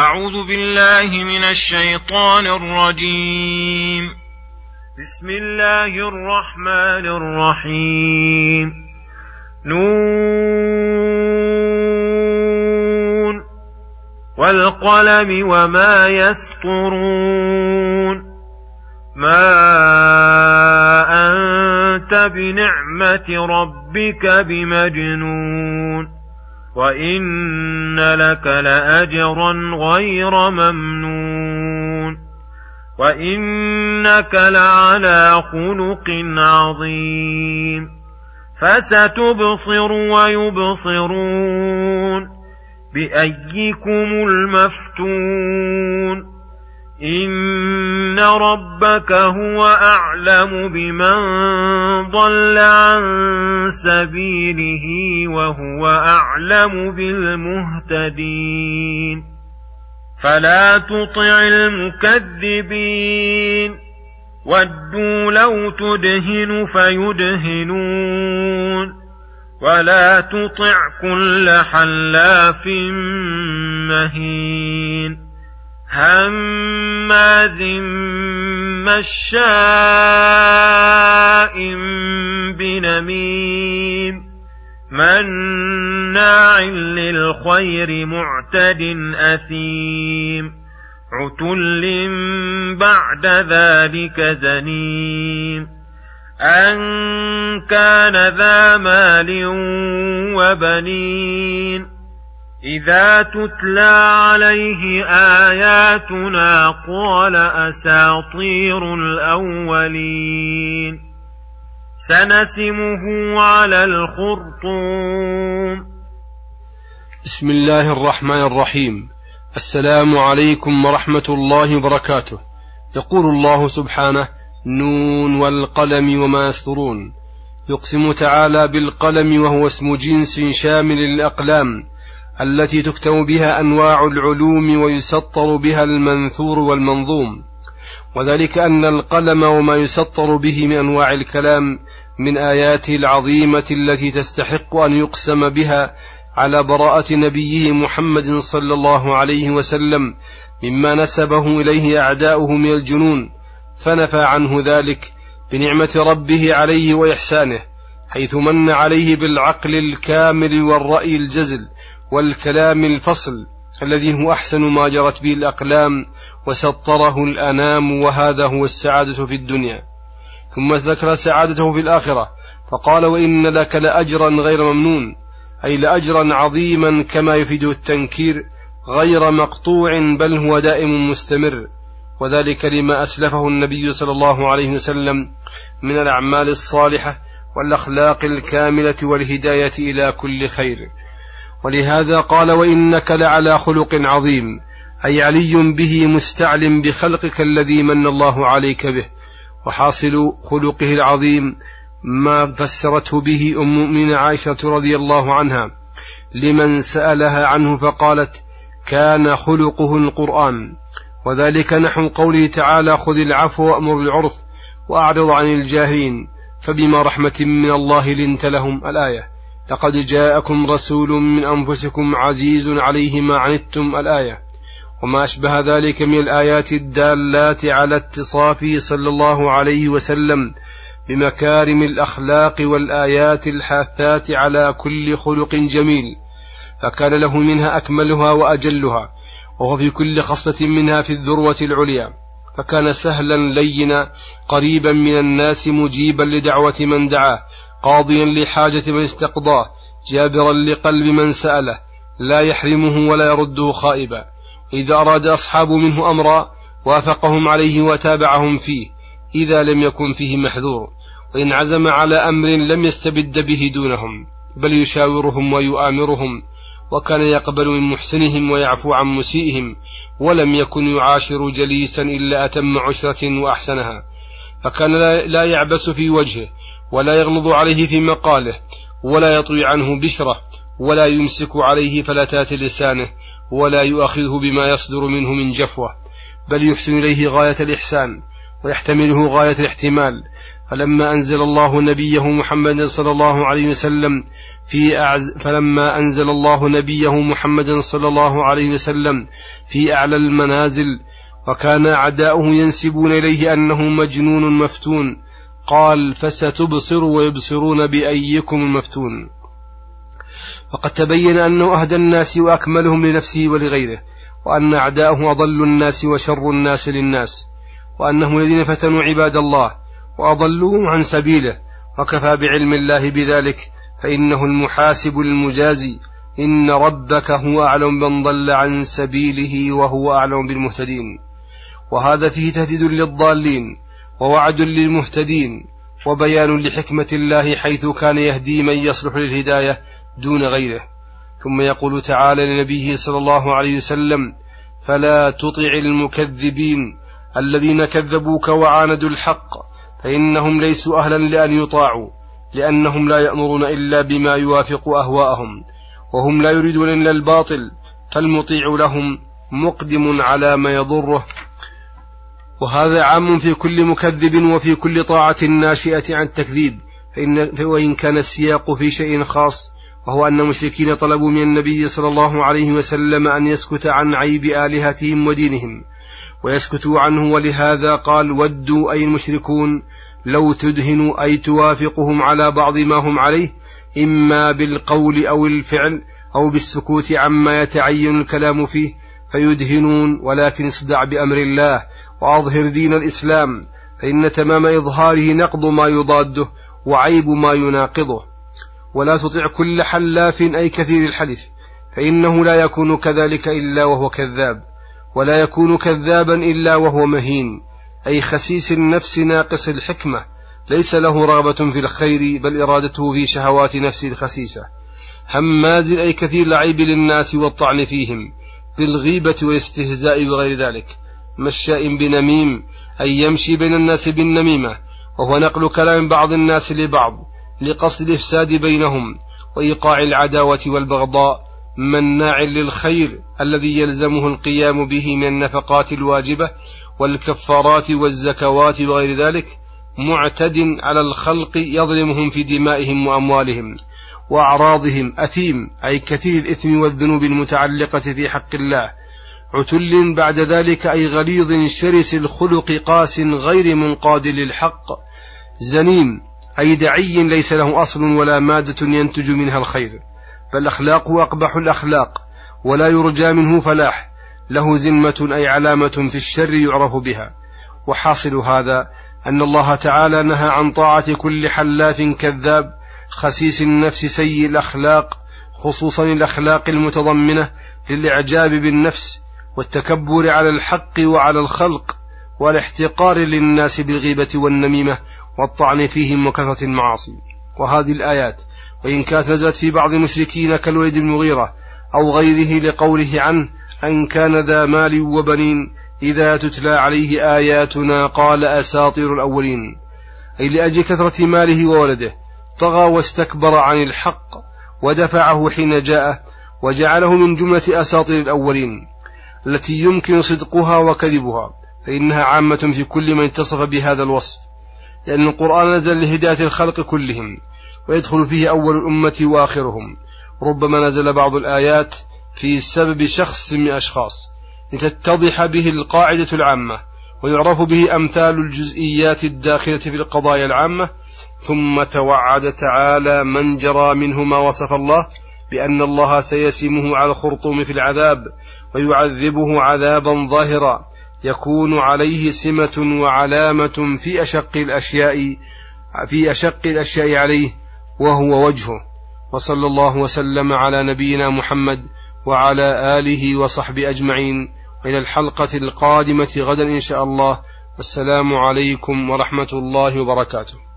أعوذ بالله من الشيطان الرجيم. بسم الله الرحمن الرحيم. نون. والقلم وما يسطرون. ما أنت بنعمة ربك بمجنون. وإن لك لأجرا غير ممنون وإنك لعلى خلق عظيم فستبصر ويبصرون بأيكم المفتون إن ربك هو أعلم بمن ضل عن سبيله وهو أعلم بالمهتدين فلا تطع المكذبين ودوا لو تدهن فيدهنون ولا تطع كل حلاف مهين هماز مشاء بنميم مناع للخير معتد أثيم عتل بعد ذلك زنيم أن كان ذا مال وبنين إذا تتلى عليه آياتنا قال أساطير الأولين. سنسمه على الخرطوم. بسم الله الرحمن الرحيم. السلام عليكم ورحمة الله وبركاته. يقول الله سبحانه نون والقلم وما يسطرون يقسم تعالى بالقلم وهو اسم جنس شامل للأقلام. التي تكتب بها أنواع العلوم ويسطر بها المنثور والمنظوم. وذلك أن القلم وما يسطر به من أنواع الكلام من اياته العظيمة التي تستحق أن يقسم بها على براءة نبيه محمد صلى الله عليه وسلم مما نسبه إليه أعداؤه من الجنون فنفى عنه ذلك بنعمة ربه عليه وإحسانه حيث من عليه بالعقل الكامل والرأي الجزل والكلام الفصل الذي هو أحسن ما جرت به الأقلام وسطره الأنام وهذا هو السعادة في الدنيا. ثم ذكر سعادته في الآخرة فقال وإن لك لأجرا غير ممنون أي لأجرا عظيما كما يفيده التنكير غير مقطوع بل هو دائم مستمر. وذلك لما أسلفه النبي صلى الله عليه وسلم من الأعمال الصالحة والأخلاق الكاملة والهداية إلى كل خير. ولهذا قال وإنك لعلى خلق عظيم أي علي به مستعل بخلقك الذي من الله عليك به وحاصل خلقه العظيم ما فسرته به أم المؤمنين عائشة رضي الله عنها لمن سألها عنه فقالت كان خلقه القرآن وذلك نحو قوله تعالى خذ العفو وأمر بالعرف وأعرض عن الجاهلين فبما رحمة من الله لنت لهم الآية لقد جاءكم رسول من أنفسكم عزيز عليه ما عنتم الآية. وما أشبه ذلك من الآيات الدالات على اتصافه صلى الله عليه وسلم بمكارم الأخلاق والآيات الحاثات على كل خلق جميل فكان له منها أكملها وأجلها وهو في كل خصلة منها في الذروة العليا. فكان سهلا لينا قريبا من الناس مجيبا لدعوة من دعاه. قاضيا لحاجة من استقضاه جابرا لقلب من سأله لا يحرمه ولا يرده خائبا. إذا أراد أصحاب منه أمرا وافقهم عليه وتابعهم فيه إذا لم يكن فيه محذور. وإن عزم على أمر لم يستبد به دونهم بل يشاورهم ويؤامرهم وكان يقبل من محسنهم ويعفو عن مسيئهم ولم يكن يعاشر جليسا إلا أتم عشرة وأحسنها. فكان لا يعبس في وجهه ولا يغلظ عليه في مقاله ولا يطوي عنه بشره ولا يمسك عليه فلتات لسانه ولا يؤاخذه بما يصدر منه من جفوة بل يحسن إليه غاية الإحسان ويحتمله غاية الاحتمال. فلما أنزل الله نبيه محمد صلى الله عليه وسلم في أعز فلما أنزل الله نبيه محمد صلى الله عليه وسلم في أعلى المنازل وكان أعداؤه ينسبون إليه أنه مجنون مفتون قال فستبصر ويبصرون بأيكم المفتون. فقد تبين أنه أهدى الناس وأكملهم لنفسه ولغيره وأن أعداءه أضل الناس وشر الناس للناس وأنهم الذين فتنوا عباد الله وأضلوهم عن سبيله وكفى بعلم الله بذلك فإنه المحاسب المجازي. إن ربك هو أعلم من ضل عن سبيله وهو أعلم بالمهتدين. وهذا فيه تهديد للضالين ووعد للمهتدين وبيان لحكمة الله حيث كان يهدي من يصلح للهداية دون غيره. ثم يقول تعالى لنبيه صلى الله عليه وسلم فلا تطع المكذبين الذين كذبوك وعاندوا الحق فإنهم ليسوا أهلا لأن يطاعوا لأنهم لا يأمرون إلا بما يوافق أهواءهم وهم لا يريدون إلا الباطل فالمطيع لهم مقدم على ما يضره وهذا عام في كل مكذب وفي كل طاعة ناشئة عن التكذيب. فإن وإن كان السياق في شيء خاص وهو أن المشركين طلبوا من النبي صلى الله عليه وسلم أن يسكت عن عيب آلهتهم ودينهم ويسكتوا عنه. ولهذا قال ودوا أي المشركون لو تدهنوا أي توافقهم على بعض ما هم عليه إما بالقول أو الفعل أو بالسكوت عما يتعين الكلام فيه فيدهنون. ولكن اصدع بأمر الله وأظهر دين الإسلام فإن تمام إظهاره نقض ما يضاده وعيب ما يناقضه. ولا تطع كل حلاف أي كثير الحلف فإنه لا يكون كذلك إلا وهو كذاب ولا يكون كذابا إلا وهو مهين. أي خسيس النفس ناقص الحكمة ليس له رغبة في الخير بل إرادته في شهوات نفسه الخسيسة. هماز أي كثير العيب للناس والطعن فيهم بالغيبة والاستهزاء وغير ذلك. مشاء بنميم أي يمشي بين الناس بالنميمة وهو نقل كلام بعض الناس لبعض لقصد الإفساد بينهم وإيقاع العداوة والبغضاء مناع للخير الذي يلزمه القيام به من النفقات الواجبة والكفارات والزكوات وغير ذلك معتد على الخلق يظلمهم في دمائهم وأموالهم وأعراضهم أثيم أي كثير الإثم والذنوب المتعلقة في حق الله عتل بعد ذلك أي غليظ شرس الخلق قاس غير منقاد للحق زنيم أي دعي ليس له أصل ولا مادة ينتج منها الخير. بل أخلاقه أقبح الأخلاق ولا يرجى منه فلاح. له زمة أي علامة في الشر يعرف بها. وحاصل هذا أن الله تعالى نهى عن طاعة كل حلاف كذاب. خسيس النفس سيء الأخلاق خصوصا الأخلاق المتضمنة للإعجاب بالنفس. والتكبر على الحق وعلى الخلق والاحتقار للناس بالغيبة والنميمة والطعن فيهم وكثرة المعاصي. وهذه الآيات وإن كانت نزلت في بعض المشركين كالوليد المغيرة أو غيره لقوله عنه أن كان ذا مال وبنين إذا تتلى عليه آياتنا قال أساطير الأولين. أي لأجل كثرة ماله وولده طغى واستكبر عن الحق ودفعه حين جاء وجعله من جملة أساطير الأولين. التي يمكن صدقها وكذبها فإنها عامة في كل من اتصف بهذا الوصف لأن القرآن نزل لهداية الخلق كلهم ويدخل فيه أول الأمة وآخرهم. ربما نزل بعض الآيات في سبب شخص من أشخاص لتتضح به القاعدة العامة ويعرف به أمثال الجزئيات الداخلة في القضايا العامة. ثم توعد تعالى من جرى منه ما وصف الله بأن الله سيسمه على الخرطوم في العذاب ويعذبه عذابا ظاهرا. يكون عليه سمة وعلامة في أشق الأشياء في أشق الأشياء عليه وهو وجهه. وصلى الله وسلم على نبينا محمد وعلى آله وصحبه أجمعين. وإلى الحلقة القادمة غدا إن شاء الله. والسلام عليكم ورحمة الله وبركاته.